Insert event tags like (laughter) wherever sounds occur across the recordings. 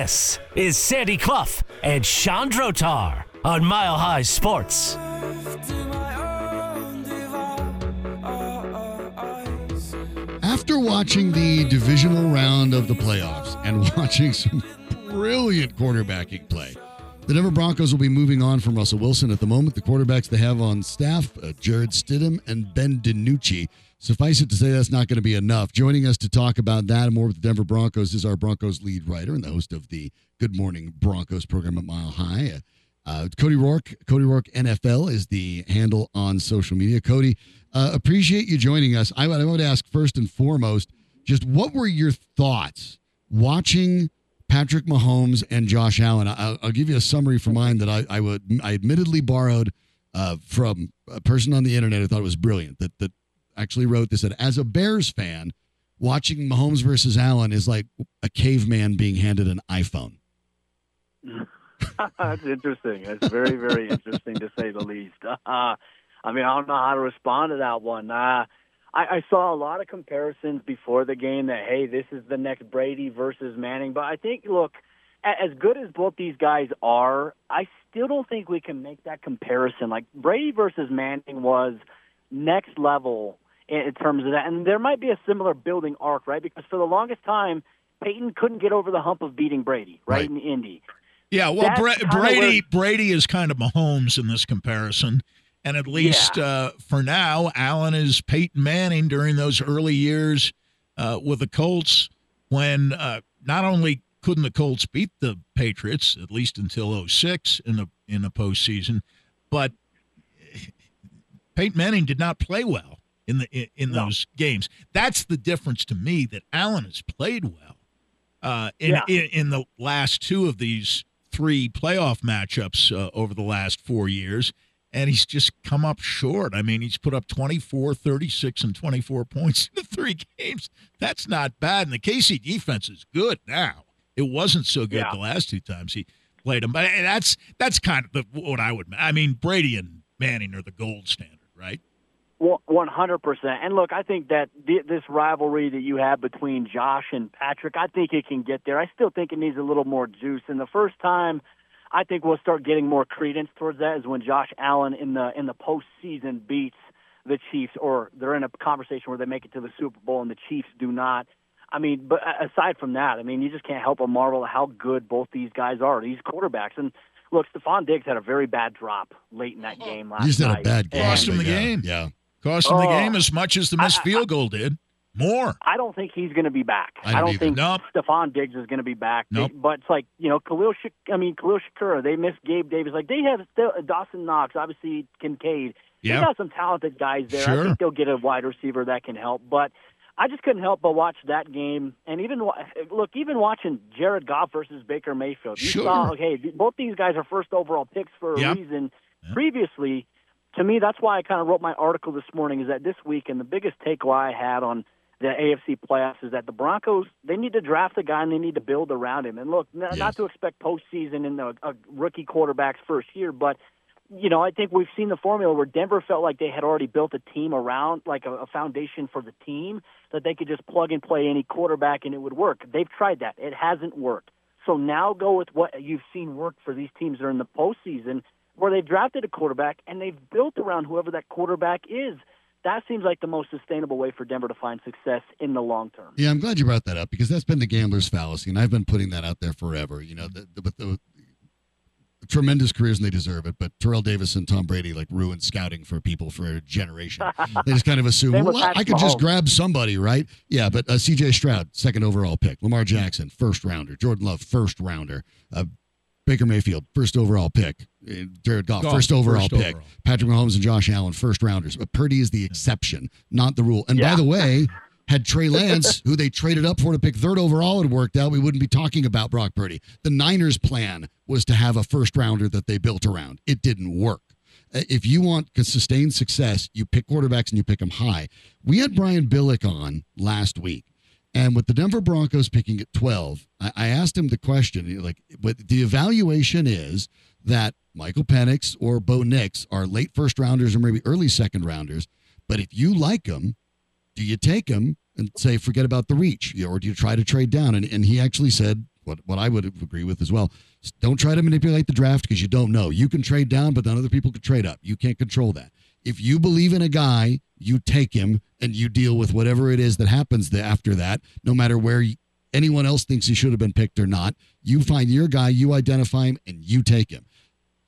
This is Sandy Clough and Chandrotar on Mile High Sports. After watching the divisional round of the playoffs and (laughs) watching some brilliant quarterbacking play, the Denver Broncos will be moving on from Russell Wilson. At the moment, the quarterbacks they have on staff, uh, Jarrett Stidham and Ben DiNucci. Suffice it to say, that's not going to be enough. Joining us to talk about that and more with the Denver Broncos is our Broncos lead writer and the host of the Good Morning Broncos program at Mile High. Uh, Cody Roark, Cody Roark NFL is the handle on social media. Cody, uh, appreciate you joining us. I, I would ask first and foremost, just what were your thoughts watching Patrick Mahomes and Josh Allen? I, will give you a summary for mine that I, I would I admittedly borrowed uh, from a person on the internet. I thought it was brilliant that that actually wrote this. That as a Bears fan, watching Mahomes versus Allen is like a caveman being handed an iPhone. (laughs) That's interesting. That's very, very interesting to say the least. (laughs) Uh, I mean, I don't know how to respond to that one. Uh, I, I saw a lot of comparisons before the game that, hey, this is the next Brady versus Manning. But I think, look, as good as both these guys are, I still don't think we can make that comparison. Like Brady versus Manning was next level in terms of that. And there might be a similar building arc, right? Because for the longest time, Peyton couldn't get over the hump of beating Brady, right, right. in Indy. Yeah, well, Bra- Brady where... Brady is kind of Mahomes in this comparison, and at least yeah. uh, for now, Allen is Peyton Manning during those early years uh, with the Colts when uh, not only couldn't the Colts beat the Patriots at least until 06 in the in the postseason, but (laughs) Peyton Manning did not play well in the in, in no. those games. That's the difference to me that Allen has played well uh, in, yeah. in, in the last two of these three playoff matchups uh, over the last four years, and he's just come up short. I mean, he's put up 24, 36, and 24 points (laughs) in the three games. That's not bad. And the KC defense is good now. It wasn't so good yeah. the last two times he played them. But that's that's kind of the, what I would. I mean, Brady and Manning are the gold standard, right? One hundred percent. And look, I think that this rivalry that you have between Josh and Patrick, I think it can get there. I still think it needs a little more juice. And the first time, I think we'll start getting more credence towards that is when Josh Allen in the in the postseason beats the Chiefs, or they're in a conversation where they make it to the Super Bowl and the Chiefs do not. I mean, but aside from that, I mean, you just can't help but marvel at how good both these guys are, these quarterbacks. And look, Stefon Diggs had a very bad drop late in that oh. game last He's night. He's had a bad game. Lost him the game. Yeah. Cost him the oh. game as much as the missed I, field goal did. More. I don't think he's going to be back. I don't, I don't think nope. Stefon Diggs is going to be back. Nope. They, but it's like you know, Khalil. I mean, Khalil Shakir. They missed Gabe Davis. Like they have still, Dawson Knox. Obviously, Kincaid. They got some talented guys there. Sure. I think they'll get a wide receiver that can help. But I just couldn't help but watch that game, and even look, even watching Jared Goff versus Baker Mayfield. You sure. saw, okay, both these guys are first overall picks for a yep. reason. Yep. Previously, to me, that's why I kind of wrote my article this morning. Is that this week, and the biggest takeaway I had on the AFC playoffs is that the Broncos they need to draft a guy and they need to build around him. And look, yes. not to expect postseason in the a rookie quarterback's first year, but you know, I think we've seen the formula where Denver felt like they had already built a team around, like a, a foundation for the team that they could just plug and play any quarterback and it would work. They've tried that; it hasn't worked. So now go with what you've seen work for these teams that are in the postseason where they've drafted a quarterback and they've built around whoever that quarterback is. That seems like the most sustainable way for Denver to find success in the long term. Yeah, I'm glad you brought that up because that's been the gambler's fallacy, and I've been putting that out there forever. You know, the, the, the, the tremendous careers and they deserve it, but Terrell Davis and Tom Brady like ruined scouting for people for a generation. (laughs) they just kind of assume, well, I could just grab somebody, right? Yeah, but uh, C.J. Stroud, second overall pick. Lamar Jackson, first rounder. Jordan Love, first rounder. Uh, Baker Mayfield, first overall pick. Uh, Jared Goff, Goff first overall first pick. Overall. Patrick Mahomes and Josh Allen, first rounders. But Purdy is the exception, not the rule. And yeah. by the way, (laughs) had Trey Lance, who they traded up for to pick third overall, had worked out, we wouldn't be talking about Brock Purdy. The Niners' plan was to have a first rounder that they built around. It didn't work. Uh, if you want sustained success, you pick quarterbacks and you pick them high. We had Brian Billick on last week and with the Denver Broncos picking at 12, I, I asked him the question like, the evaluation is that Michael Penix or Bo Nix are late first rounders or maybe early second rounders. But if you like them, do you take them and say, forget about the reach? Or do you try to trade down? And, and he actually said, what what I would agree with as well. Don't try to manipulate the draft because you don't know. You can trade down, but then other people can trade up. You can't control that. If you believe in a guy, you take him and you deal with whatever it is that happens after that, no matter where anyone else thinks he should have been picked or not. You find your guy, you identify him, and you take him.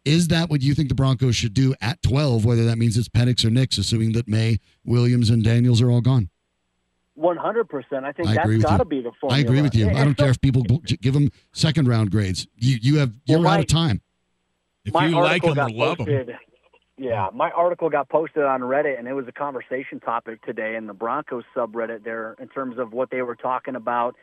Is that what you think the Broncos should do at 12, whether that means it's Penix or Nix, assuming that May, Williams, and Daniels are all gone? One hundred percent. I think I that's got to be the formula. I agree with you. I don't care if people give them second round grades. You you have you're well, my, out of time. If you like them or love posted, them. Yeah, mm. my article got posted on Reddit, and it was a conversation topic today in the Broncos subreddit there in terms of what they were talking about.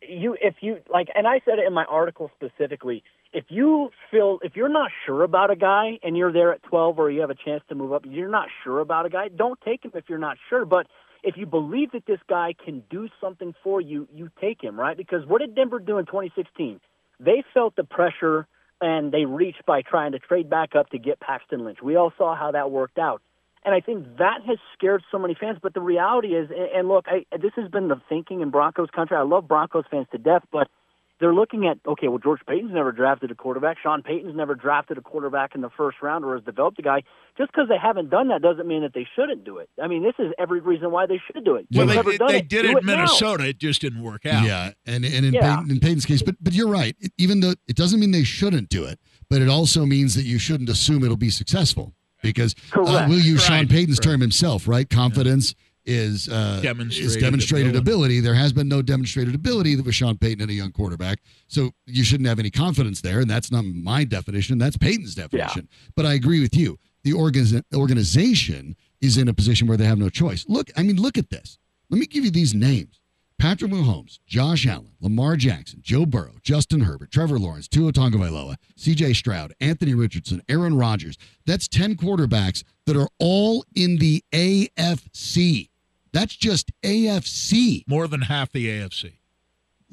You, if you like, and I said it in my article specifically. If you feel if you're not sure about a guy and you're there at 12 or you have a chance to move up, you're not sure about a guy. Don't take him if you're not sure. But if you believe that this guy can do something for you, you take him, right? Because what did Denver do in 2016? They felt the pressure and they reached by trying to trade back up to get Paxton Lynch. We all saw how that worked out. And I think that has scared so many fans. But the reality is, and look, I, this has been the thinking in Broncos country. I love Broncos fans to death, but – they're looking at okay, well George Paton's never drafted a quarterback, Sean Payton's never drafted a quarterback in the first round or has developed a guy. Just because they haven't done that doesn't mean that they shouldn't do it. I mean, this is every reason why they should do it. Well, they, they, they it, did it in Minnesota, it just didn't work out. Yeah, and and in, yeah. Payton, in Payton's case, but but you're right. Even though it doesn't mean they shouldn't do it, but it also means that you shouldn't assume it'll be successful because uh, we'll use right. Sean Payton's right. term himself, right? Confidence. Yeah is uh, demonstrated, is demonstrated ability. ability. There has been no demonstrated ability with Sean Payton and a young quarterback, so you shouldn't have any confidence there. And that's not my definition; that's Payton's definition. Yeah. But I agree with you. The organ- organization is in a position where they have no choice. Look, I mean, look at this. Let me give you these names: Patrick Mahomes, Josh Allen, Lamar Jackson, Joe Burrow, Justin Herbert, Trevor Lawrence, Tua Tagovailoa, C.J. Stroud, Anthony Richardson, Aaron Rodgers. That's ten quarterbacks that are all in the AFC. That's just AFC. More than half the AFC.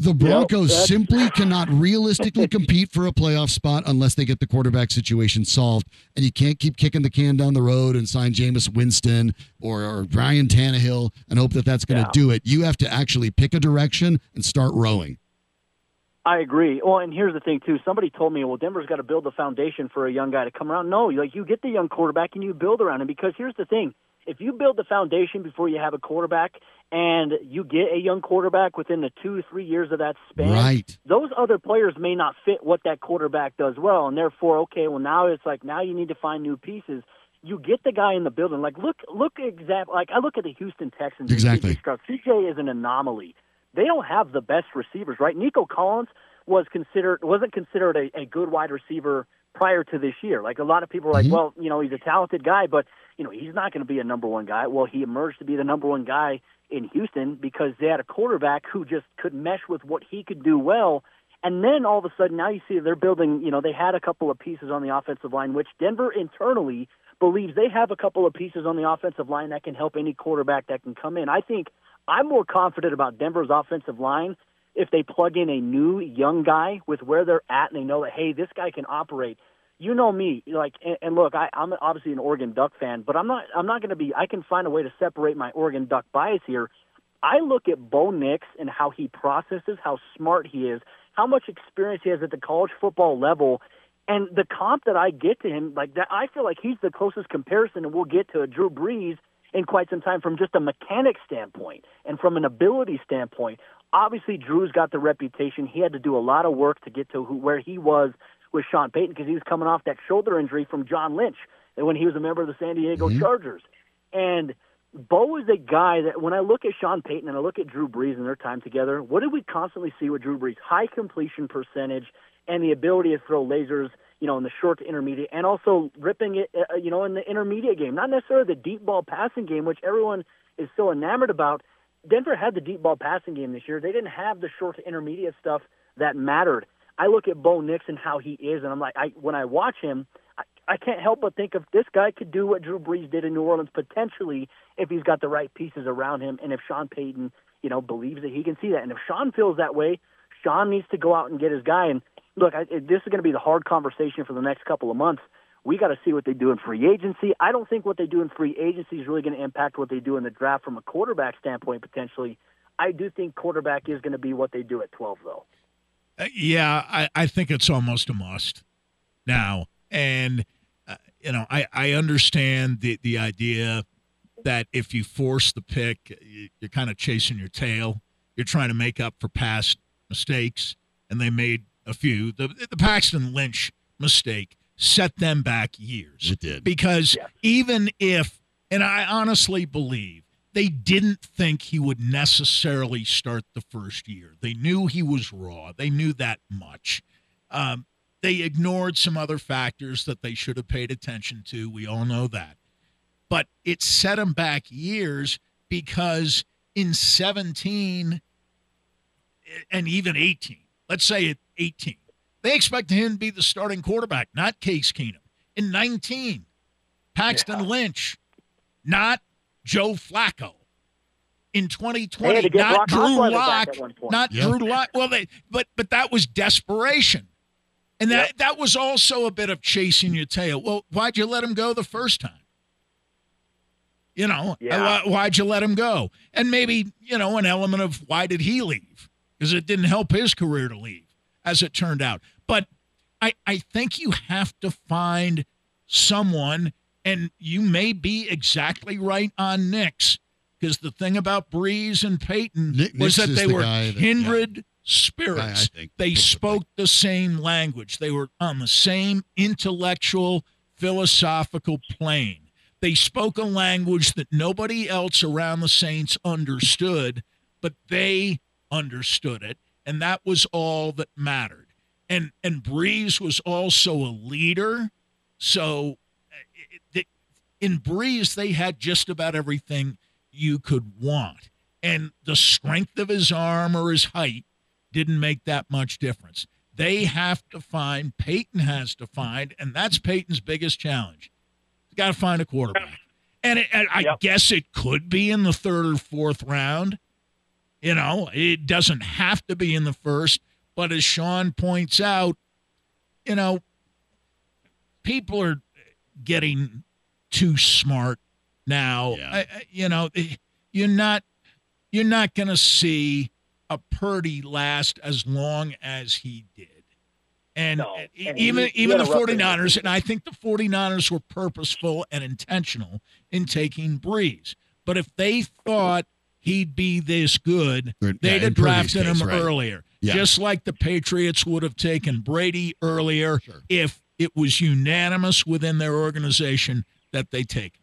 The Broncos yep, simply (laughs) cannot realistically compete for a playoff spot unless they get the quarterback situation solved. And you can't keep kicking the can down the road and sign Jameis Winston or, or Ryan Tannehill and hope that that's going to yeah. do it. You have to actually pick a direction and start rowing. I agree. Well, and here's the thing too. Somebody told me, well, Denver's got to build a foundation for a young guy to come around. No, like you get the young quarterback and you build around him because here's the thing if you build the foundation before you have a quarterback and you get a young quarterback within the two, three years of that span, right. those other players may not fit what that quarterback does well. And therefore, okay, well, now it's like now you need to find new pieces. You get the guy in the building. Like, look, look, exact. Like, I look at the Houston Texans. Exactly. CJ is an anomaly. They don't have the best receivers, right? Nico Collins was considered wasn't considered a, a good wide receiver prior to this year. Like a lot of people are like, mm-hmm. well, you know, he's a talented guy, but you know, he's not going to be a number one guy. Well, he emerged to be the number one guy in Houston because they had a quarterback who just could mesh with what he could do well. And then all of a sudden, now you see they're building, you know, they had a couple of pieces on the offensive line, which Denver internally believes they have a couple of pieces on the offensive line that can help any quarterback that can come in. I think I'm more confident about Denver's offensive line if they plug in a new young guy with where they're at and they know that, hey, this guy can operate you know me, like, and, and look, I, I'm obviously an Oregon Duck fan, but I'm not. I'm not going to be. I can find a way to separate my Oregon Duck bias here. I look at Bo Nix and how he processes, how smart he is, how much experience he has at the college football level, and the comp that I get to him, like that, I feel like he's the closest comparison, and we'll get to a Drew Brees in quite some time from just a mechanic standpoint and from an ability standpoint. Obviously, Drew's got the reputation. He had to do a lot of work to get to who, where he was with Sean Payton because he was coming off that shoulder injury from John Lynch when he was a member of the San Diego mm-hmm. Chargers. And Bo is a guy that when I look at Sean Payton and I look at Drew Brees and their time together, what did we constantly see with Drew Brees? High completion percentage and the ability to throw lasers, you know, in the short to intermediate, and also ripping it, uh, you know, in the intermediate game. Not necessarily the deep ball passing game, which everyone is so enamored about. Denver had the deep ball passing game this year. They didn't have the short to intermediate stuff that mattered. I look at Bo Nix and how he is, and I'm like, I when I watch him, I, I can't help but think if this guy could do what Drew Brees did in New Orleans potentially if he's got the right pieces around him, and if Sean Payton, you know, believes that he can see that, and if Sean feels that way, Sean needs to go out and get his guy. And look, I, this is going to be the hard conversation for the next couple of months. We got to see what they do in free agency. I don't think what they do in free agency is really going to impact what they do in the draft from a quarterback standpoint potentially. I do think quarterback is going to be what they do at 12, though. Uh, yeah, I, I think it's almost a must now. And, uh, you know, I, I understand the, the idea that if you force the pick, you're kind of chasing your tail. You're trying to make up for past mistakes, and they made a few. The, the Paxton Lynch mistake set them back years. It did. Because yeah. even if, and I honestly believe, they didn't think he would necessarily start the first year. They knew he was raw. They knew that much. Um, they ignored some other factors that they should have paid attention to. We all know that. But it set him back years because in 17 and even 18, let's say at 18, they expect him to be the starting quarterback, not Case Keenum. In 19, Paxton yeah. Lynch, not Joe Flacco. In 2020, not Drew Lock, not yep. Drew Lock. Well, they, but but that was desperation, and that yep. that was also a bit of chasing your tail. Well, why'd you let him go the first time? You know, uh, yeah. why'd you let him go? And maybe you know an element of why did he leave? Because it didn't help his career to leave, as it turned out. But I I think you have to find someone and you may be exactly right on Nix, because the thing about Brees and Payton Nick, was that they the were kindred that, yeah. spirits. they spoke the same language. They were on the same intellectual, philosophical plane. They spoke a language that nobody else around the Saints understood, but they understood it, and that was all that mattered. And and Brees was also a leader, so uh, in Brees, they had just about everything you could want. And the strength of his arm or his height didn't make that much difference. They have to find, Payton has to find, and that's Payton's biggest challenge. He's got to find a quarterback. And, it, and I yep. guess it could be in the third or fourth round. You know, it doesn't have to be in the first. But as Sean points out, you know, people are getting too smart now. Yeah. I, you know, eh, you're not you're not going to see a Purdy last as long as he did. And, no. and even he, even he the 49ers, and I think the 49ers were purposeful and intentional in taking Brees. But if they thought he'd be this good, they'd yeah, have drafted case, him right. earlier. Yeah. Just like the Patriots would have taken Brady earlier sure. if it was unanimous within their organization that they take.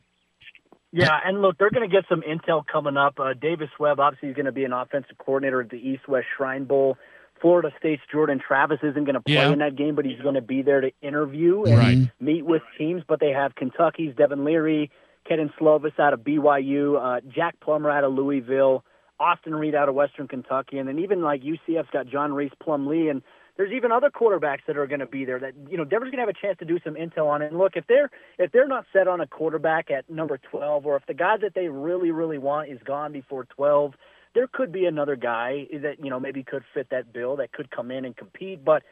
Yeah, and look, they're going to get some intel coming up. Uh, Davis Webb, obviously, is going to be an offensive coordinator at the East West Shrine Bowl. Florida State's Jordan Travis isn't going to play yeah. in that game, but he's going to be there to interview and right. meet with teams. But they have Kentucky's Devin Leary, Kedon Slovis out of BYU, uh, Jack Plummer out of Louisville, Austin Reed out of Western Kentucky, and then even like UCF's got John Rhys Plumlee and there's even other quarterbacks that are going to be there that you know Denver's going to have a chance to do some intel on it. And look, if they're if they're not set on a quarterback at number 12, or if the guy that they really really want is gone before 12, there could be another guy that you know maybe could fit that bill that could come in and compete. But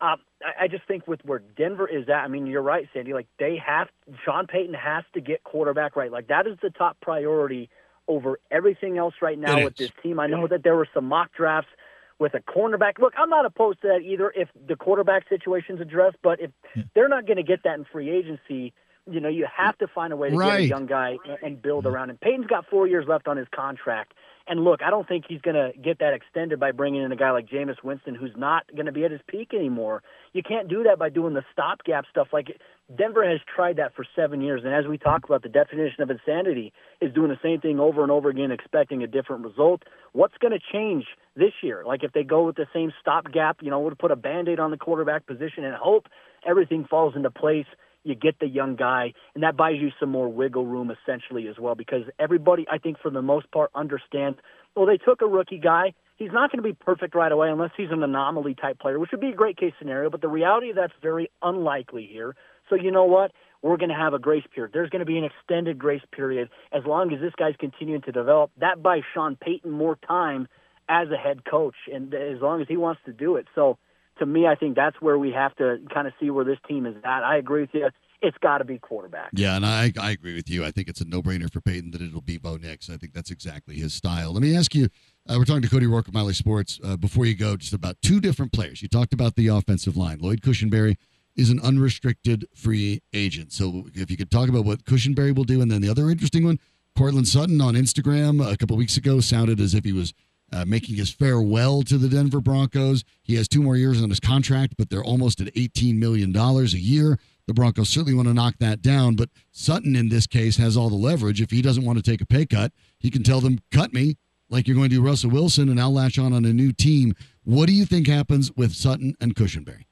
um, I, I just think with where Denver is at, I mean, you're right, Sandy. Like they have Sean Payton has to get quarterback right. Like that is the top priority over everything else right now it with is. this team. I know that there were some mock drafts with a cornerback. Look, I'm not opposed to that either if the quarterback situation's addressed, but if yeah. they're not going to get that in free agency, you know, you have to find a way to right. get a young guy and build around him. Payton's got four years left on his contract. And look, I don't think he's going to get that extended by bringing in a guy like Jameis Winston, who's not going to be at his peak anymore. You can't do that by doing the stopgap stuff. Like Denver has tried that for seven years, and as we talk about, the definition of insanity is doing the same thing over and over again, expecting a different result. What's going to change this year? Like if they go with the same stopgap, you know, would put a band-aid on the quarterback position and hope everything falls into place you get the young guy, and that buys you some more wiggle room essentially as well. Because everybody, I think, for the most part, understands. Well, they took a rookie guy. He's not going to be perfect right away unless he's an anomaly type player, which would be a great case scenario. But the reality that's very unlikely here. So you know what? We're going to have a grace period. There's going to be an extended grace period as long as this guy's continuing to develop. That buys Sean Payton more time as a head coach, and as long as he wants to do it. So to me, I think that's where we have to kind of see where this team is at. I agree with you. It's got to be quarterback. Yeah, and I, I agree with you. I think it's a no brainer for Payton that it'll be Bo Nix. I think that's exactly his style. Let me ask you Uh, we're talking to Cody Roark of Mile High Sports. Uh, before you go, just about two different players. You talked about the offensive line. Lloyd Cushenberry is an unrestricted free agent. So if you could talk about what Cushenberry will do, and then the other interesting one, Courtland Sutton on Instagram a couple weeks ago sounded as if he was uh, making his farewell to the Denver Broncos. He has two more years on his contract, but they're almost at $18 million a year. The Broncos certainly want to knock that down, but Sutton in this case has all the leverage. If he doesn't want to take a pay cut, he can tell them, cut me, like you're going to do Russell Wilson, and I'll latch on on a new team. What do you think happens with Sutton and Cushenberry?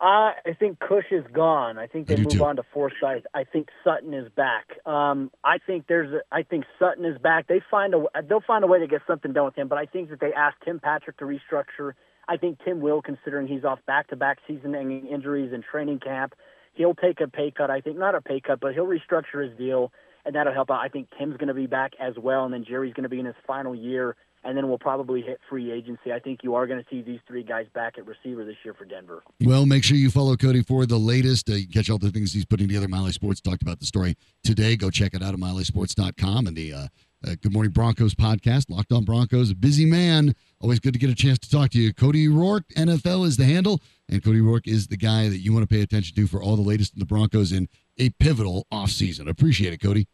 Uh, I think Cush is gone. I think they I move too. on to Forsyth. I think Sutton is back. Um, I think there's. A, I think Sutton is back. They find a. They'll find a way to get something done with him. But I think that they asked Tim Patrick to restructure. I think Tim will, considering he's off back-to-back season-ending injuries and training camp. He'll take a pay cut. I think not a pay cut, but he'll restructure his deal, and that'll help out. I think Tim's going to be back as well, and then Jerry's going to be in his final year and then we'll probably hit free agency. I think you are going to see these three guys back at receiver this year for Denver. Well, make sure you follow Cody for the latest. Uh, catch all the things he's putting together. Mile High Sports talked about the story today. Go check it out at milehighsports.com and the uh, uh, Good Morning Broncos podcast. Locked on Broncos, a busy man. Always good to get a chance to talk to you. Cody Roark, NFL is the handle, and Cody Roark is the guy that you want to pay attention to for all the latest in the Broncos in a pivotal offseason. Appreciate it, Cody.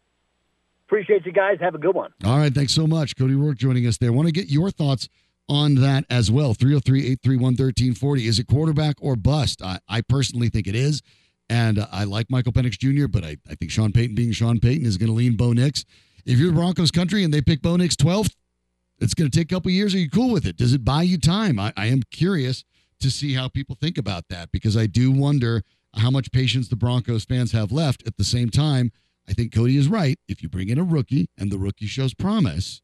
Appreciate you guys. Have a good one. All right. Thanks so much. Cody Roark joining us there. Want to get your thoughts on that as well. 303 831 1340. Is it quarterback or bust? I, I personally think it is. And I like Michael Penix Jr., but I, I think Sean Payton being Sean Payton is going to lean Bo Nix. If you're Broncos country and they pick Bo Nix 12th, it's going to take a couple years. Are you cool with it? Does it buy you time? I, I am curious to see how people think about that because I do wonder how much patience the Broncos fans have left. At the same time, I think Cody is right. If you bring in a rookie and the rookie shows promise,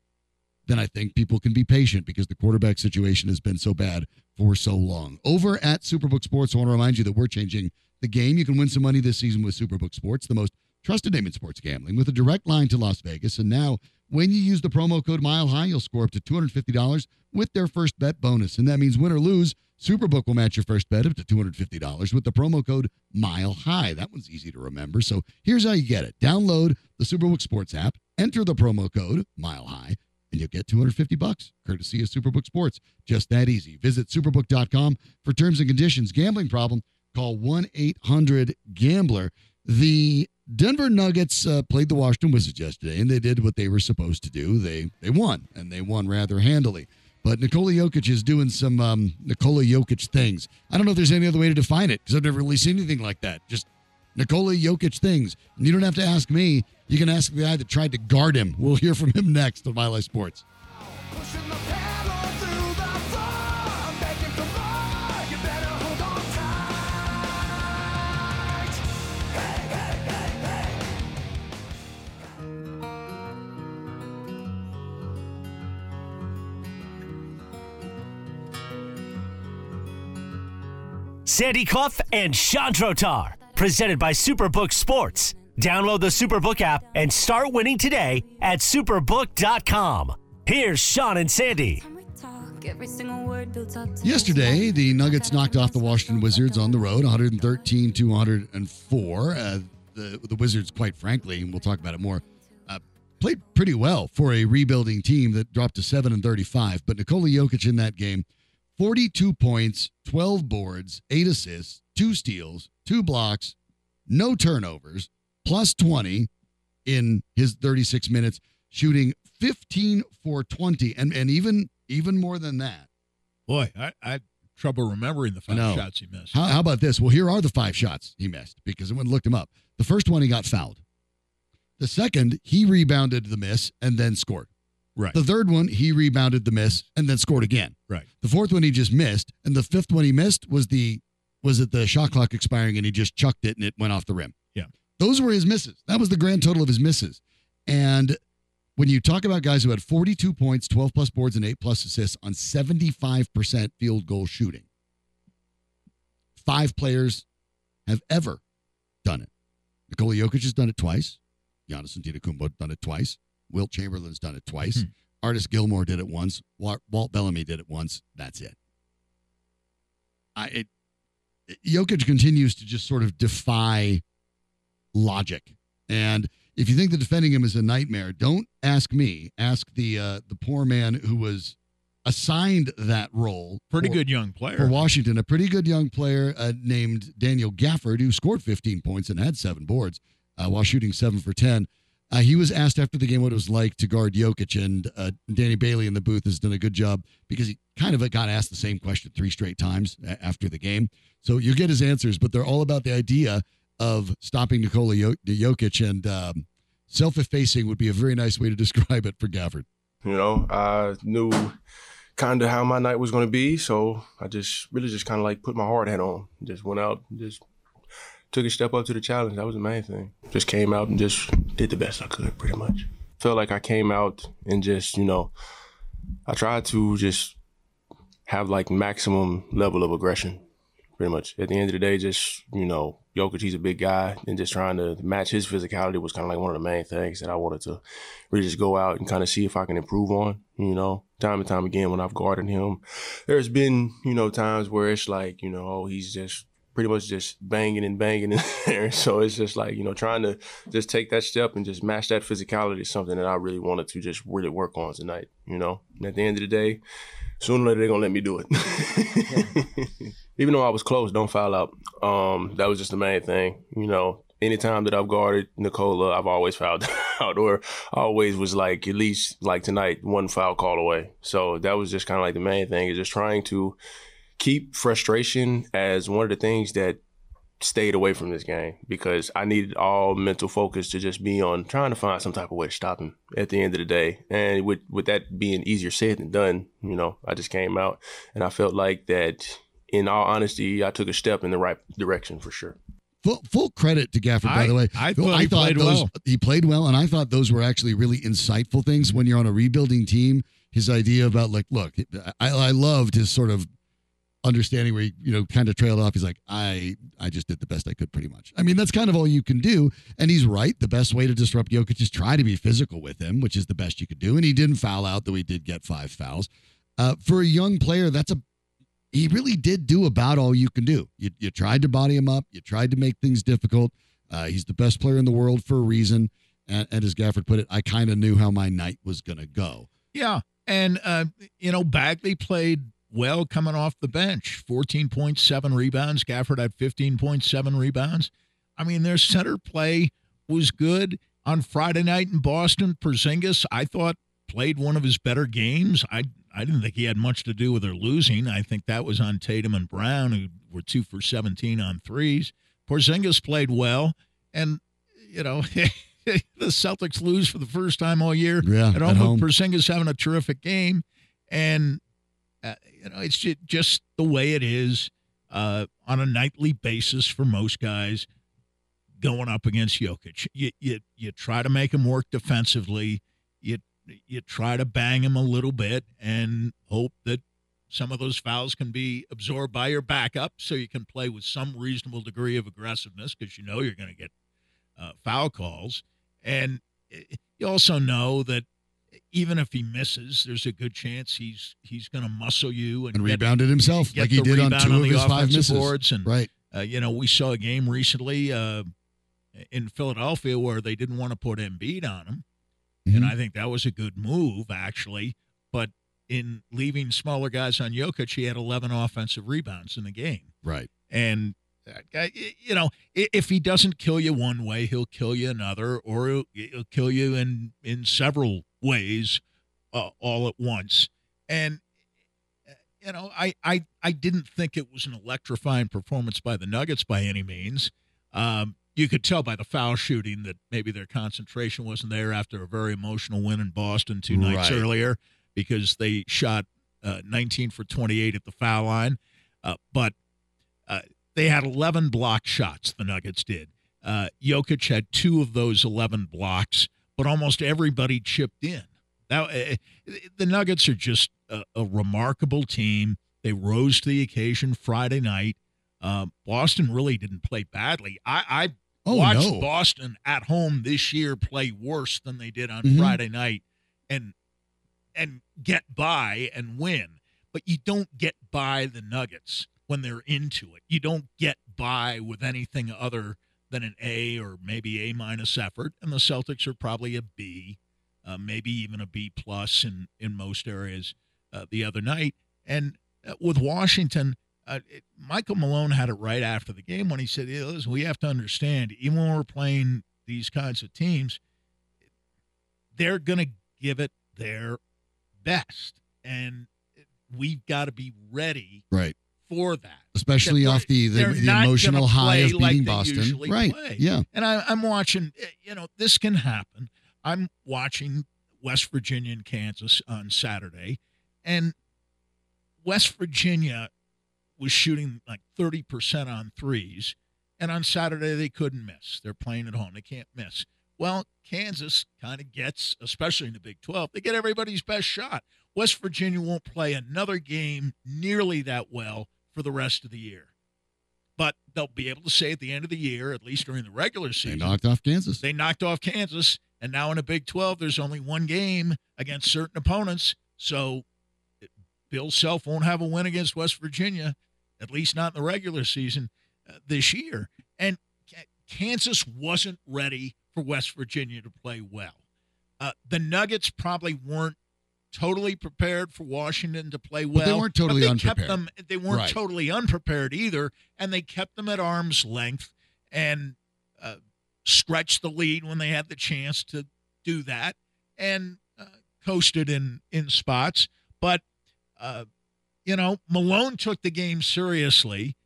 then I think people can be patient because the quarterback situation has been so bad for so long. Over at Superbook Sports, I want to remind you that we're changing the game. You can win some money this season with Superbook Sports, the most trusted name in sports gambling, with a direct line to Las Vegas. And now, when you use the promo code Mile High, you'll score up to $250 with their first bet bonus. And that means win or lose, Superbook will match your first bet up to $250 with the promo code Mile High. That one's easy to remember. So here's how you get it download the Superbook Sports app, enter the promo code Mile High, and you'll get 250 bucks courtesy of Superbook Sports. Just that easy. Visit superbook.com for terms and conditions. Gambling problem? Call 1 800 Gambler. The Denver Nuggets uh, played the Washington Wizards yesterday, and they did what they were supposed to do. They they won, and they won rather handily. But Nikola Jokic is doing some um, Nikola Jokic things. I don't know if there's any other way to define it because I've never really seen anything like that. Just Nikola Jokic things. And you don't have to ask me. You can ask the guy that tried to guard him. We'll hear from him (laughs) next on Mile High Sports. Sandy Clough and Chandrotar, presented by Superbook Sports. Download the Superbook app and start winning today at superbook.com. Here's Sean and Sandy. Yesterday, the Nuggets knocked off the Washington Wizards on the road, 113 to 104. Uh, the the Wizards, quite frankly, and we'll talk about it more, uh, played pretty well for a rebuilding team that dropped to seven and 35. But Nikola Jokic in that game 42 points, 12 boards, 8 assists, 2 steals, 2 blocks, no turnovers, plus 20 in his 36 minutes, shooting 15 for 20 and and even even more than that. Boy, I, I had trouble remembering the five shots he missed. How, how, about this? Well, here are the five shots he missed because I went and looked him up. The first one he got fouled. The second, he rebounded the miss and then scored. Right. The third one, he rebounded the miss and then scored again. Right. The fourth one he just missed, and the fifth one he missed was the was it the shot clock expiring and he just chucked it and it went off the rim. Yeah. Those were his misses. That was the grand total of his misses. And when you talk about guys who had 42 points, 12 plus boards, and 8 plus assists on 75% field goal shooting, five players have ever done it. Nikola Jokic has done it twice. Giannis Antetokounmpo done it twice. Wilt Chamberlain's done it twice. Hmm. Artis Gilmore did it once. Walt Bellamy did it once. That's it. I it, Jokic continues to just sort of defy logic. And if you think that defending him is a nightmare, don't ask me. Ask the uh, the poor man who was assigned that role. Pretty for, good young player for Washington. A pretty good young player uh, named Daniel Gafford, who scored 15 points and had seven boards uh, while shooting seven for 10. Uh, he was asked after the game what it was like to guard Jokic, and uh, Danny Bailey in the booth has done a good job because he kind of got asked the same question three straight times after the game. So you get his answers, but they're all about the idea of stopping Nikola Jokic, and um, self-effacing would be a very nice way to (laughs) describe it for Gafford. You know, I knew kind of how my night was going to be, so I just really just kind of like put my hard hat on, just went out, just took a step up to the challenge. That was the main thing. Just came out and just did the best I could, pretty much. Felt like I came out and just, you know, I tried to just have like maximum level of aggression, pretty much. At the end of the day, just, you know, Jokic, he's a big guy, and just trying to match his physicality was kind of like one of the main things that I wanted to really just go out and kind of see if I can improve on, you know. Time and time again, when I've guarded him, there's been, you know, times where it's like, you know, oh, he's just pretty much just banging and banging in (laughs) there. So it's just like, you know, trying to just take that step and just match that physicality is something that I really wanted to just really work on tonight, you know? And at the end of the day, sooner or later they're gonna let me do it. (laughs) Even though I was close, don't foul out. Um, that was just the main thing. You know, anytime that I've guarded Nikola, I've always fouled (laughs) out or always was like at least like tonight, one foul call away. So that was just kind of like the main thing is just trying to keep frustration as one of the things that stayed away from this game because I needed all mental focus to just be on trying to find some type of way to stop him at the end of the day. And with with that being easier said than done, you know, I just came out and I felt like that in all honesty, I took a step in the right direction for sure. Full, full credit to Gafford, by I, the way. I thought, I he, thought played those, well. he played well, and I thought those were actually really insightful things when you're on a rebuilding team. His idea about like, look, I, I loved his sort of understanding where he, you know, kind of trailed off. He's like, I, I just did the best I could, pretty much. I mean, that's kind of all you can do. And he's right. The best way to disrupt Jokic is try to be physical with him, which is the best you could do. And he didn't foul out, though he did get five fouls. Uh, for a young player, that's a he really did do about all you can do. You, you tried to body him up. You tried to make things difficult. Uh, he's the best player in the world for a reason. And, and as Gafford put it, I kind of knew how my night was going to go. Yeah. And, uh, you know, Bagley played well coming off the bench 14.7 rebounds. Gafford had 15.7 rebounds. I mean, their center play was good. On Friday night in Boston, Porzingis, I thought, played one of his better games. I I didn't think he had much to do with their losing. I think that was on Tatum and Brown, who were two for 17 on threes. Porzingis played well, and you know (laughs) the Celtics lose for the first time all year yeah, at home. At Porzingis having a terrific game, and uh, you know it's just, just the way it is uh, on a nightly basis for most guys going up against Jokic. You you you try to make him work defensively. You you try to bang him a little bit and hope that some of those fouls can be absorbed by your backup so you can play with some reasonable degree of aggressiveness because you know you're going to get uh, foul calls. And you also know that even if he misses, there's a good chance he's he's going to muscle you and, and rebounded himself like he did on two on of his five misses. Boards. And, right. Uh, you know, we saw a game recently uh, in Philadelphia where they didn't want to put Embiid on him Mm-hmm. And I think that was a good move, actually. But in leaving smaller guys on Jokic, he had 11 offensive rebounds in the game. Right. And, uh, you know, if he doesn't kill you one way, he'll kill you another, or he'll, he'll kill you in, in several ways uh, all at once. And, you know, I, I, I didn't think it was an electrifying performance by the Nuggets by any means. Um, you could tell by the foul shooting that maybe their concentration wasn't there after a very emotional win in Boston two nights right. earlier because they shot uh, 19 for 28 at the foul line. Uh, but uh, they had 11 block shots, the Nuggets did. Uh, Jokic had two of those 11 blocks, but almost everybody chipped in. Now, uh, the Nuggets are just a, a remarkable team. They rose to the occasion Friday night. Uh, Boston really didn't play badly. I, I Oh, watched no. Boston at home this year play worse than they did on Mhm. Friday night and and get by and win. But you don't get by the Nuggets when they're into it. You don't get by with anything other than an A or maybe A minus effort, and the Celtics are probably a B, uh, maybe even a B plus in in most areas. Uh, the other night, and uh, with Washington, uh, it, Michael Malone had it right after the game when he said, "Listen, we have to understand, even when we're playing these kinds of teams, they're going to give it their best, and we've got to be ready right for that. Especially off the the, the emotional high of beating like Boston, right? Play. Yeah, and I, I'm watching. Eh, you know, this can happen. I'm watching West Virginia and Kansas on Saturday, and West Virginia was shooting like 30% on threes, and on Saturday they couldn't miss. They're playing at home; they can't miss. Well, Kansas kind of gets, especially in the Big 12, they get everybody's best shot. West Virginia won't play another game nearly that well for the rest of the year. But they'll be able to say at the end of the year, at least during the regular season, they knocked off Kansas. They knocked off Kansas, and now in a Big 12, there's only one game against certain opponents. So Bill Self won't have a win against West Virginia, at least not in the regular season uh, this year. And Kansas wasn't ready for West Virginia to play well. Uh, the Nuggets probably weren't totally prepared for Washington to play well. But they weren't totally they unprepared. Kept them, they weren't right. totally unprepared either, and they kept them at arm's length and uh, stretched the lead when they had the chance to do that, and uh, coasted in in spots. But uh, you know, Malone took the game seriously,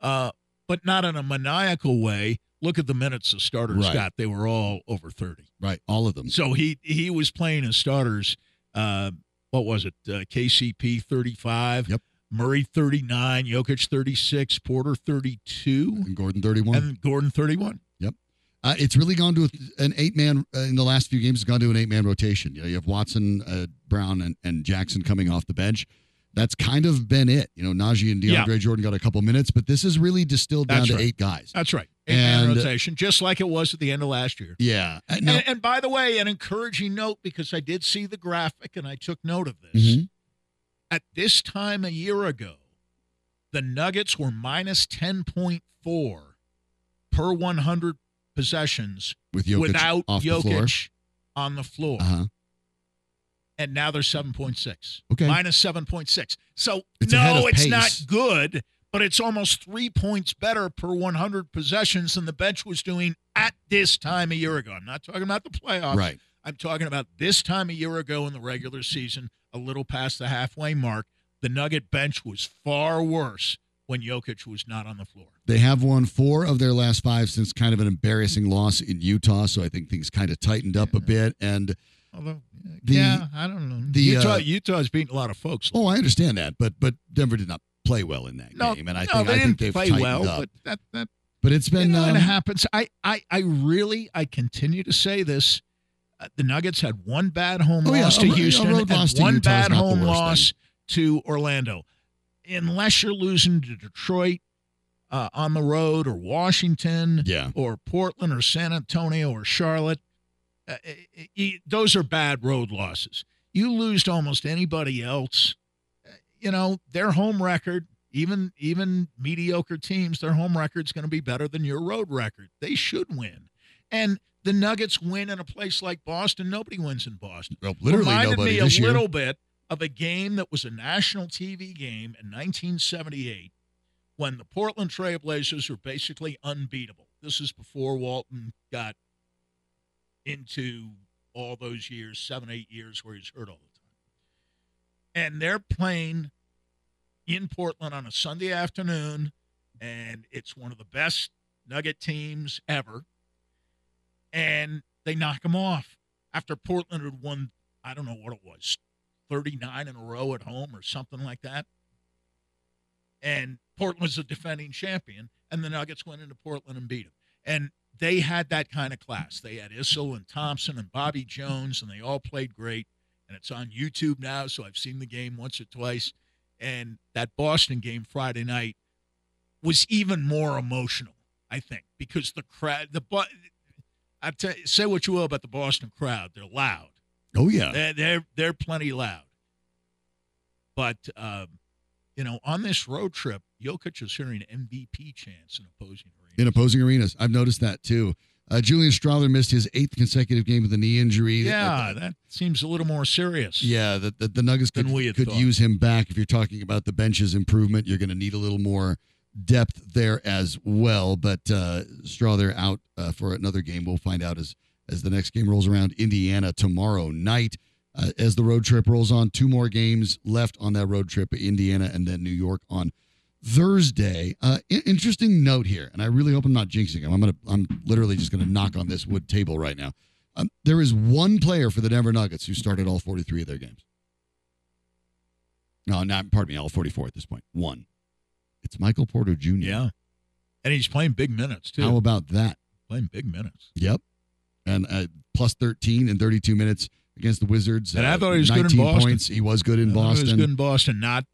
uh, but not in a maniacal way. Look at the minutes the starters right. got; they were all over thirty. Right, all of them. So he he was playing his starters uh, what was it? Uh, KCP 35. Yep. Murray 39, Jokic 36, Porter 32, and Gordon 31. And Gordon 31. Yep. Uh, it's really gone to an eight man uh, in the last few games. It's gone to an eight man rotation. You know, you have Watson, uh, Brown, and, and Jackson coming off the bench. That's kind of been it. You know, Nnaji and DeAndre yeah. Jordan got a couple minutes, but this is really distilled down That's to right. eight guys. That's right. Eight man rotation, just like it was at the end of last year. Yeah. And, and, and, by the way, an encouraging note because I did see the graphic and I took note of this. Mm-hmm. At this time a year ago, the Nuggets were minus 10.4 per 100 possessions with Jokic without Jokic the on the floor. Uh-huh. And now they're 7.6. Okay. Minus 7.6. So, it's no, it's pace. not good, but it's almost three points better per 100 possessions than the bench was doing at this time a year ago. I'm not talking about the playoffs. Right. I'm talking about this time a year ago in the regular season, a little past the halfway mark. The Nugget bench was far worse when Jokic was not on the floor. They have won four of their last five since kind of an embarrassing loss in Utah, so I think things kind of tightened up a bit. And Although, the, yeah, I don't know. The, Utah, uh, Utah's beaten a lot of folks. Oh, I understand that, but but Denver did not play well in that no, game, and I no, think they I didn't think play tightened well, up. but that that But it's been you know, um, it happens. I, I I really I continue to say this. Uh, the Nuggets had one bad home Oh, loss a to a Houston road and to one Utah bad home loss to Orlando. Unless you're losing to Detroit uh, on the road or Washington yeah. or Portland or San Antonio or Charlotte, uh, it- it- those are bad road losses. You lose to almost anybody else, you know, their home record, even even mediocre teams, their home record's going to be better than your road record. They should win. And the Nuggets win in a place like Boston. Nobody wins in Boston. Well, literally Reminded nobody me a year. little bit of a game that was a national TV game in 1978 when the Portland Trailblazers were basically unbeatable. This is before Walton got into all those years, seven, eight years where he's hurt all the time. And they're playing in Portland on a Sunday afternoon, and it's one of the best Nugget teams ever. And they knock them off after Portland had won, I don't know what it was, 39 in a row at home or something like that. And Portland was the defending champion, and the Nuggets went into Portland and beat them. And they had that kind of class. They had Issel and Thompson and Bobby Jones, and they all played great. And it's on YouTube now, so I've seen the game once or twice. And that Boston game Friday night was even more emotional, I think, because the crowd, the I tell you, say what you will about the Boston crowd, they're loud. Oh yeah. They're they're, they're plenty loud. But um, you know, on this road trip, Jokic is hearing MVP chants in opposing. In opposing arenas, I've noticed that too. Uh, Julian Strawther missed his eighth consecutive game with a knee injury. Yeah, uh, that seems a little more serious. Yeah, the, the, the Nuggets could, could use him back. If you're talking about the bench's improvement, you're going to need a little more depth there as well. But uh, out uh, for another game. We'll find out as as the next game rolls around. Indiana tomorrow night. Uh, as the road trip rolls on, two more games left on that road trip: Indiana and then New York on Thursday. Uh, interesting note here, and I really hope I'm not jinxing him. I'm gonna, I'm literally just gonna knock on this wood table right now. Um, there is one player for the Denver Nuggets who started all 43 of their games. No, not pardon me, all 44 at this point. One. It's Michael Porter Jr. Yeah, and he's playing big minutes too. How about that? Playing big minutes. Yep, and uh, plus 13 in 32 minutes against the Wizards. And uh, I thought he was good in Boston. Points. He was good in Boston. He was good in Boston. Not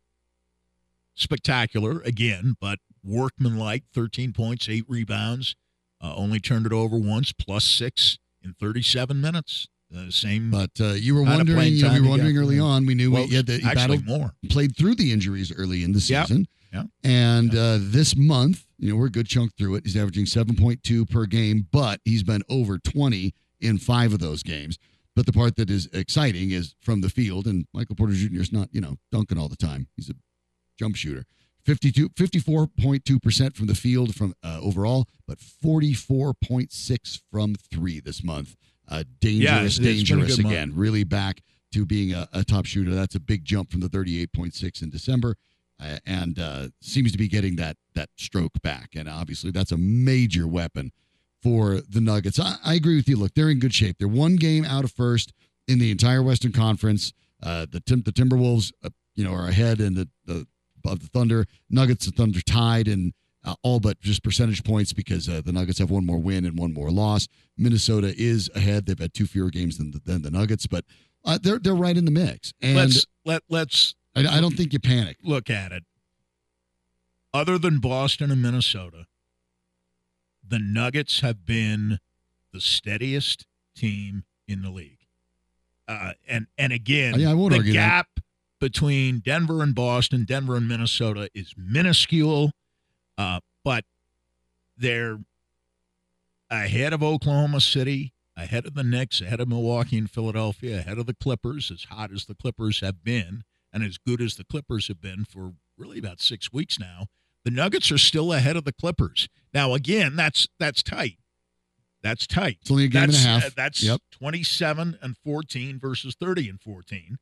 spectacular again, but workmanlike 13 points, eight rebounds. Uh, only turned it over once, plus six in 37 minutes. Uh, same, but uh, you were wondering. You know, we were wondering early on. We knew well, he had the he actually battled, more played through the injuries early in the season. Yeah. And uh, this month, you know, we're a good chunk through it. He's averaging 7.2 per game, but he's been over 20 in five of those games. But the part that is exciting is from the field, and Michael Porter Jr. is not, you know, dunking all the time. He's a jump shooter. 52, 54.2% from the field from uh, overall, but 44.6 from three this month. Uh, dangerous, yeah, dangerous again. Month. Really back to being a, a, top shooter. That's a big jump from the 38.6 in December, uh, and uh, seems to be getting that that stroke back. And obviously, that's a major weapon for the Nuggets. I, I agree with you. Look, they're in good shape. They're one game out of first in the entire Western Conference. Uh, the Tim, the Timberwolves, uh, you know, are ahead, and the the of the Thunder. Nuggets and Thunder tied and uh, all but just percentage points because uh, the Nuggets have one more win and one more loss. Minnesota is ahead; they've had two fewer games than the, than the Nuggets, but uh, they're they're right in the mix. And let's let let's. I, I don't think you panic. Look at it. Other than Boston and Minnesota, the Nuggets have been the steadiest team in the league. Uh, and and again, yeah, I won't the gap that between Denver and Boston, Denver and Minnesota is minuscule, uh, but they're ahead of Oklahoma City, ahead of the Knicks, ahead of Milwaukee and Philadelphia, ahead of the Clippers, as hot as the Clippers have been, and as good as the Clippers have been for really about six weeks now. The Nuggets are still ahead of the Clippers. Now, again, that's that's tight. That's tight. It's only a game that's, and a half. Uh, that's yep. 27 and 14 versus 30 and 14.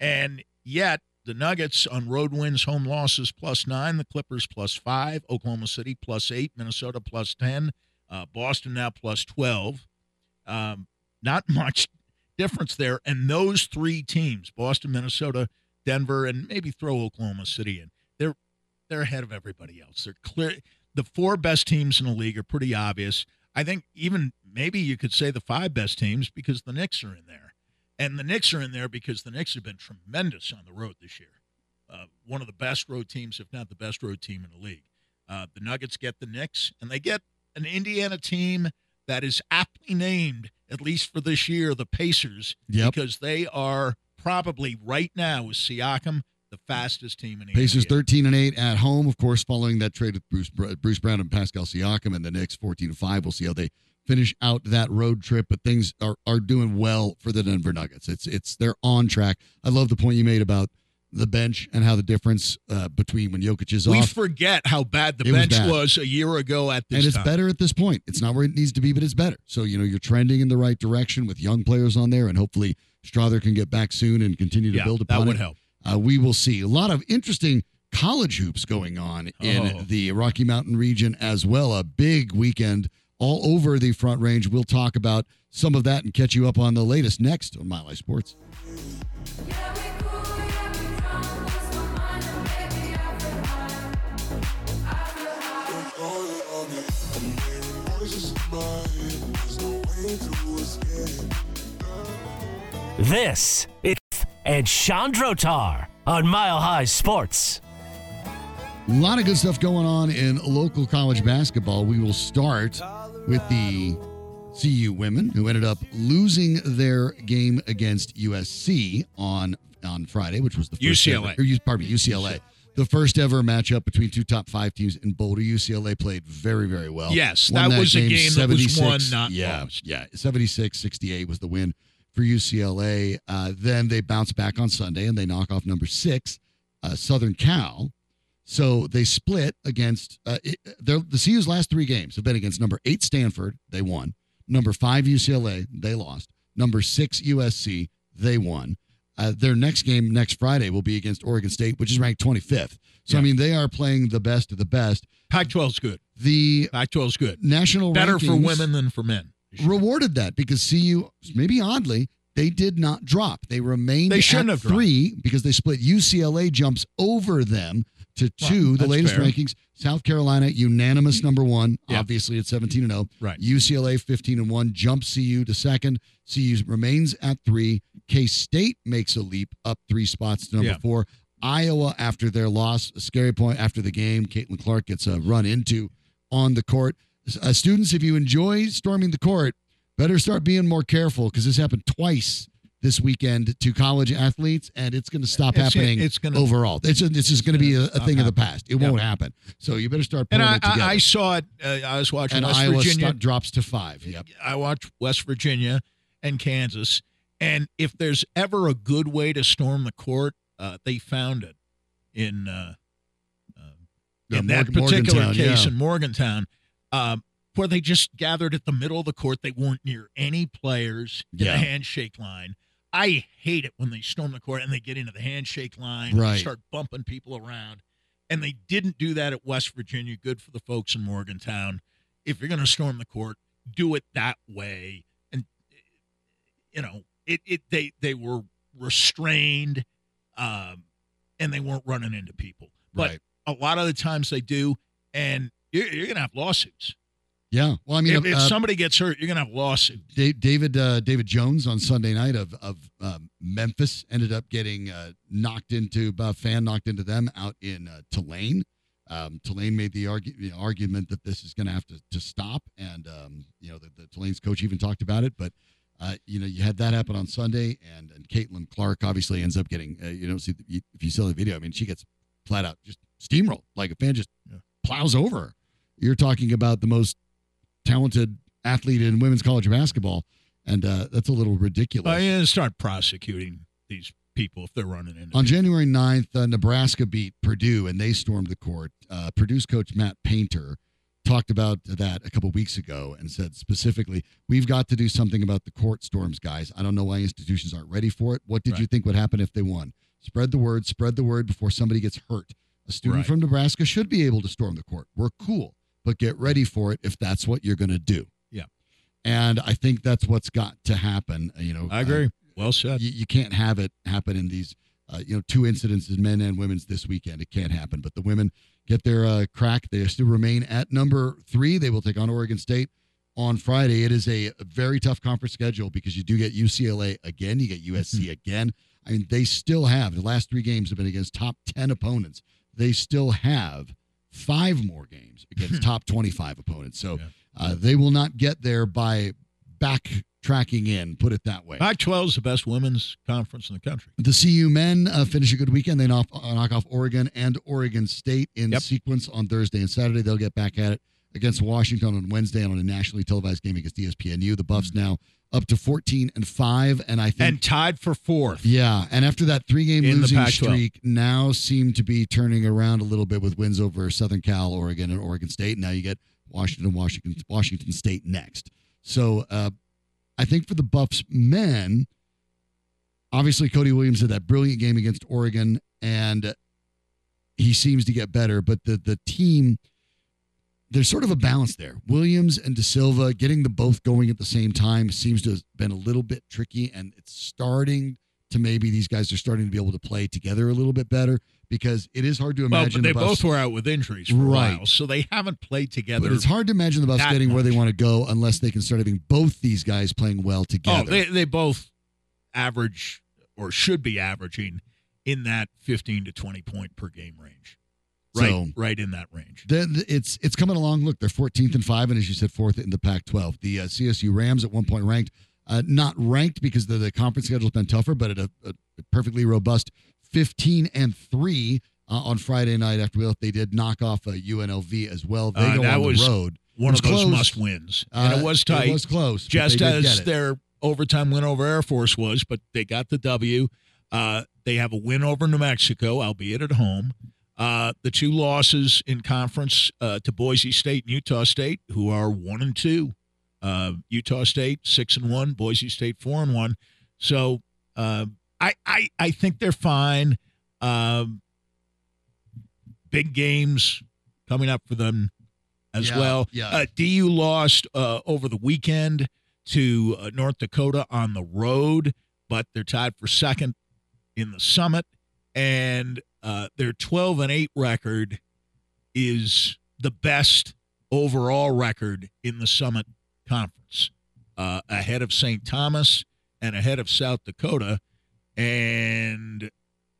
And Yet the Nuggets on road wins, home losses plus nine, the Clippers plus five, Oklahoma City plus eight, Minnesota plus 10, uh, Boston now plus 12. Um, not (laughs) much difference there. And those three teams, Boston, Minnesota, Denver, and maybe throw Oklahoma City in, they're they're ahead of everybody else. They're clear. The four best teams in the league are pretty obvious. I think even maybe you could say the five best teams because the Knicks are in there. And the Knicks are in there because the Knicks have been tremendous on the road this year. Uh, one of the best road teams, if not the best road team in the league. Uh, the Nuggets get the Knicks, and they get an Indiana team that is aptly named, at least for this year, the Pacers, yep. because they are probably right now with Siakam the fastest team in the Pacers NBA. 13 and 8 at home, of course, following that trade with Bruce Bruce Brown and Pascal Siakam, and the Knicks 14 and 5. We'll see how they finish out that road trip, but things are, are doing well for the Denver Nuggets. It's it's they're on track. I love the point you made about the bench and how the difference uh, between when Jokic is we off. We forget how bad the bench was, bad. was, a year ago at this And it's time. better at this point. It's not where it needs to be, but it's better. So, you know, you're trending in the right direction with young players on there, and hopefully Strawther can get back soon and continue to yeah, build upon that would it. help. Uh, we will see. A lot of interesting college hoops going on in Oh. the Rocky Mountain region as well. A big weekend all over the front range. We'll talk about some of that and catch you up on the latest next on Mile High Sports. This is and Sean Drotar on Mile High Sports. A lot of good stuff going on in local college basketball. We will start with the CU women who ended up losing their game against USC on on Friday, which was the first UCLA. Ever, or, pardon me, UCLA. the first ever matchup between two top five teams in Boulder. UCLA played very, very well. Yes, that, that, was game a game that was won, not yeah, lost. Yeah, 76 68 was the win for UCLA. Uh, then they bounce back on Sunday and they knock off number six, uh, Southern Cal. So they split against uh, it, the CU's last three games have been against number eight Stanford, they won. Number five UCLA, they lost. Number six USC, they won. Uh, their next game next Friday will be against Oregon State, which is ranked 25th. So yeah. I mean, they are playing the best of the best. Pac-12 is good. The Pac-12 is good. National better for women than for men. Rewarded that because CU, maybe oddly, they did not drop. They remained they shouldn't at have three dropped. because they split. UCLA jumps over them to two. The latest fair. rankings: South Carolina unanimous number one, obviously at seventeen and zero. Oh. Right. UCLA fifteen and one jumps CU to second. CU remains at three. K State makes a leap up three spots to number yeah. four. Iowa, after their loss, a scary point after the game, Caitlin Clark gets a run into on the court. Uh, students, if you enjoy storming the court, better start being more careful because this happened twice this weekend to college athletes, and it's going to stop it's, happening. It's going overall. It's it's just going to be a, a thing of the past. It yep. won't happen. So you better start and I. I, I saw it. Uh, I was watching and West Iowa Virginia drops to five. Yep. I watched West Virginia and Kansas, and if there's ever a good way to storm the court, uh, they found it in uh, uh in that particular case yeah. in Morgantown. Um, where they just gathered at the middle of the court. They weren't near any players in yeah. the handshake line. I hate it when they storm the court and they get into the handshake line right. and start bumping people around. And they didn't do that at West Virginia. Good for the folks in Morgantown. If you're going to storm the court, do it that way. And you know, it it they they were restrained, um, and they weren't running into people. But right. a lot of the times they do, and you're, you're going to have lawsuits. Yeah, well, I mean, if, if uh, somebody gets hurt, you're gonna have lawsuit. David uh, David Jones on Sunday night of of um, Memphis ended up getting uh, knocked into a fan knocked into them out in uh, Tulane. Um, Tulane made the, the, argument that this is going to have to to stop, and um, you know the, the, Tulane's coach even talked about it. But uh, you know you had that happen on Sunday, and and Caitlin Clark obviously ends up getting uh, you know see the, if you saw the video, I mean she gets flat out just steamrolled like a fan just yeah. plows over her. You're talking about the most talented athlete in women's college basketball, and uh, that's a little ridiculous. I uh, start prosecuting these people if they're running into. On people. January 9th, uh, Nebraska beat Purdue, and they stormed the court. Uh, Purdue's coach Matt Painter talked about that a couple weeks ago and said specifically, "We've got to do something about the court storms, guys. I don't know why institutions aren't ready for it. What did right. you think would happen if they won? Spread the word. Spread the word before somebody gets hurt." A student right. from Nebraska should be able to storm the court. We're cool but get ready for it if that's what you're going to do. Yeah. And I think that's what's got to happen. You know, I agree. Uh, well said. You, you, can't have it happen in these, uh, you know, two incidences, men and women's this weekend. It can't happen. But the women get their uh, crack. They still remain at number three. They will take on Oregon State on Friday. It is a very tough conference schedule because you do get UCLA again. You get USC mm-hmm. again. I mean, they still have the last three games have been against top 10 opponents. They still have five more games against (laughs) top 25 opponents. So uh, they will not get there by backtracking in, put it that way. Pac 12 is the best women's conference in the country. The CU men uh, finish a good weekend. They knock, uh, knock off Oregon and Oregon State in yep. sequence on Thursday and Saturday. They'll get back at it against Washington on Wednesday on a nationally televised game against ESPNU. The Buffs mm-hmm. now up to 14 and 5 and I think and tied for fourth. Yeah, and after that 3-game losing streak now seem to be turning around a little bit with wins over Southern Cal, Oregon and Oregon State. Now you get Washington Washington Washington State next. So uh, I think for the Buffs men obviously Cody Williams had that brilliant game against Oregon and he seems to get better, but the the team there's sort of a balance there. Williams and da Silva getting the both going at the same time seems to have been a little bit tricky, and it's starting to maybe these guys are starting to be able to play together a little bit better because it is hard to imagine. Well, but they the both were out with injuries for right. a while, so they haven't played together. But it's hard to imagine the Buffs getting much. where they want to go unless they can start having both these guys playing well oh, together. Oh, they they both average or should be averaging in that 15 to 20 point per game range. Right, so, right in that range. The, it's it's coming along. Look, they're 14th and five, and as you said, fourth in the Pac-12. The uh, CSU Rams at one point ranked, uh, not ranked because the, the conference schedule's been tougher, but at a, a perfectly robust 15 and three. uh, on Friday night after we left. They did knock off a UNLV as well. They Uh, go on the road. One of those close. must wins, and Uh, it was tight. It was close. just as their overtime win over Air Force was, but they got the W. Uh, they have a win over New Mexico, albeit at home. Uh, the two losses in conference uh, to Boise State and Utah State, who are one and two. Uh, Utah State six and one, Boise State four and one. So uh, I, I I think they're fine. Um, big games coming up for them as Yeah, well. yeah. Uh, DU lost uh, over the weekend to uh, North Dakota on the road, but they're tied for second in the summit, and uh, their 12 and 8 record is the best overall record in the summit conference, uh, ahead of St. Thomas and ahead of South Dakota, and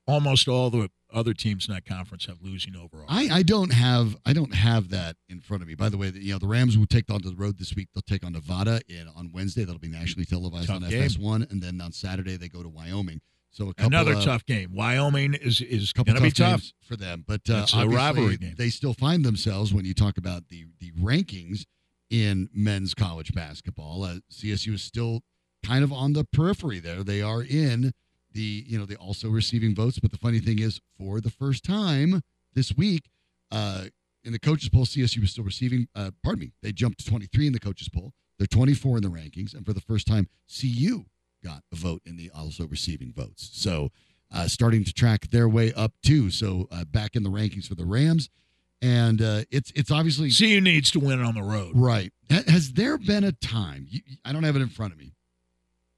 almost all the other teams in that conference have losing overall. I, I don't have I don't have that in front of me. By the way, the, you know the Rams will take on the road this week. They'll take on Nevada in on Wednesday. That'll be nationally televised Tough on game. FS1, and then on Saturday they go to Wyoming. So a couple Another of, tough game. Wyoming is is a couple going to be tough. for them. But uh, a rivalry game. they still find themselves when you talk about the the rankings in men's college basketball. Uh, CSU is still kind of on the periphery there. They are in the you know they also receiving votes. But the funny thing is, for the first time this week, uh, in the coaches poll, CSU was still receiving. Uh, pardon me, they jumped to 23 in the coaches poll. They're 24 in the rankings, and for the first time, CU got a vote in the also receiving votes. So uh, starting to track their way up too. So uh, back in the rankings for the Rams, and uh, it's it's obviously CU needs to win on the road. right. Has there been a time? You, I don't have it in front of me.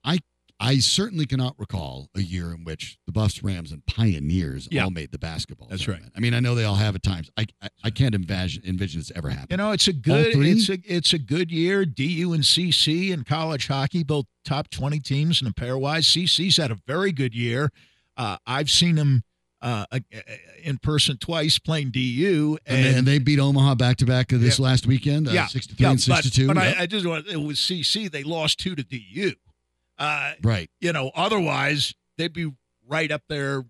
I I certainly cannot recall a year in which the Buffs, Rams, and Pioneers Yeah. all made the basketball. That's tournament. I mean, I know they all have at times. I I, I can't envision envision it's ever happened. You know, it's a good it's a it's a good year. DU and CC in college hockey, both top twenty teams in a pairwise. CC's had a very good year. Uh, I've seen them uh, in person twice playing DU, and, and, they, beat Omaha back to back this Yeah. last weekend. Uh, yeah, sixty-three yeah, and sixty-two. But, but Yep. I, I just want it was CC. They lost two to DU. Uh, right. you know, otherwise they'd be right up there,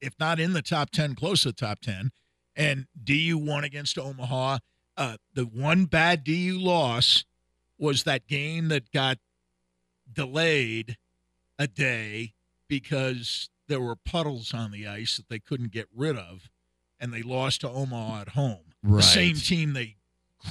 if not in the top 10, close to the top 10. And DU won against Omaha. Uh, the one bad DU loss was that game that got delayed a day because there were puddles on the ice that they couldn't get rid of, and they lost to Omaha at home. Right. The same team they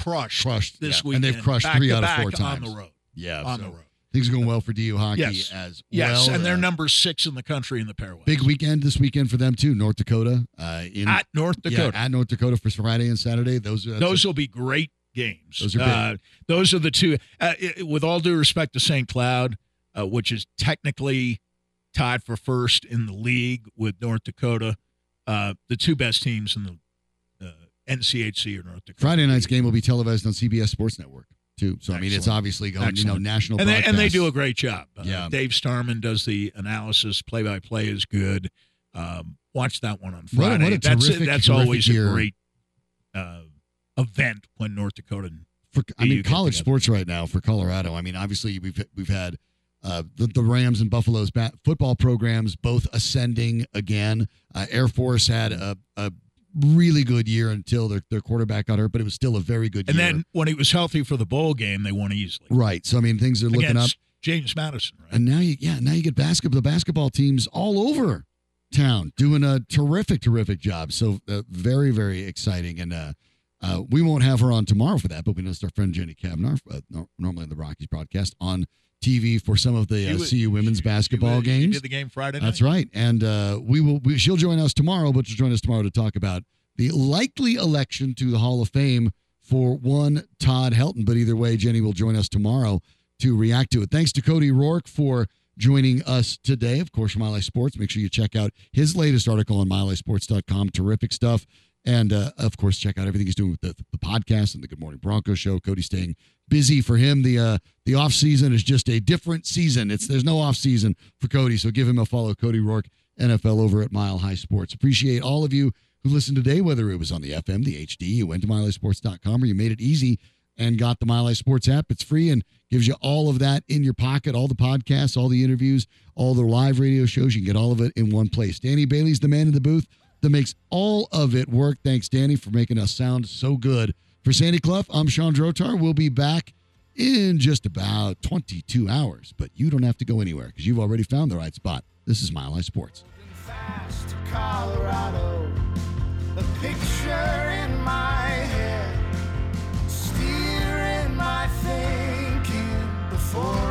crushed, Crushed this yeah. weekend. and they've crushed three out of four times on the road. Yeah, on so the road. Things are going well for DU hockey Yes. as Yes, well. and they're Uh, number six in the country in the pairway. Big weekend this weekend for them too. North Dakota uh, in at North Dakota. Yeah, at North Dakota for Friday and Saturday. Those are those a- will be great games. Those are. Uh, those are the two. Uh, i- with all due respect to St. Cloud, uh, which is technically tied for first in the league with North Dakota, uh, the two best teams in the uh, NCHC are North Dakota. Friday night's game will be televised on CBS Sports Network too. So I mean, it's obviously going you know national. and they, and they do a great job. Uh, Yeah. Dave Starman does the analysis. Play by play is good. Um, watch that one on What a- Friday. what a that's terrific, that's terrific always year. a great uh, event when North Dakota. for I mean college sports right now for Colorado. I mean, obviously we've we've had uh, the the Rams and Buffalo's bat, football programs both ascending again. Uh, Air Force had a, a really good year until their their quarterback got hurt, but it was still a very good And year. And then when he was healthy for the bowl game, they won easily right. So I mean, things are looking up. James Madison. Right? And now you yeah, now you get basketball the basketball teams all over town doing a terrific, terrific job. So uh, very, very exciting. And uh, uh, we won't have her on tomorrow for that, but we noticed our friend Jenny Cavnar, uh, normally in the Rockies broadcast, on TV for some of the uh, was- CU women's She- basketball she, games. did the game Friday night. That's right. And uh, we will. We, she'll join us tomorrow, but she'll join us tomorrow to talk about the likely election to the Hall of Fame for one Todd Helton. But either way, Jenny will join us tomorrow to react to it. Thanks to Cody Roark for joining us today. Of course, from Sports. Make sure you check out his latest article on milesports.com. Terrific stuff. And uh, of course, check out everything he's doing with the, the podcast and the Good Morning Bronco show. Cody's staying busy for him. The uh, the off season is just a different season. It's there's no off season for Cody, so give him a follow. Cody Roark, NFL over at Mile High Sports. Appreciate all of you who listened today, whether it was on the FM, the HD, you went to milehighsports.com, or you made it easy and got the Mile High Sports app. It's free and gives you all of that in your pocket, all the podcasts, all the interviews, all the live radio shows. You can get all of it in one place. Danny Bailey's the man in the booth that makes all of it work. Thanks, Danny, for making us sound so good. For Sandy Clough, I'm Sean Drotar. We'll be back in just about 22 hours, but you don't have to go anywhere because you've already found the right spot. This is Mile High Sports. Fast, Colorado, picture in my head, steering my thinking before.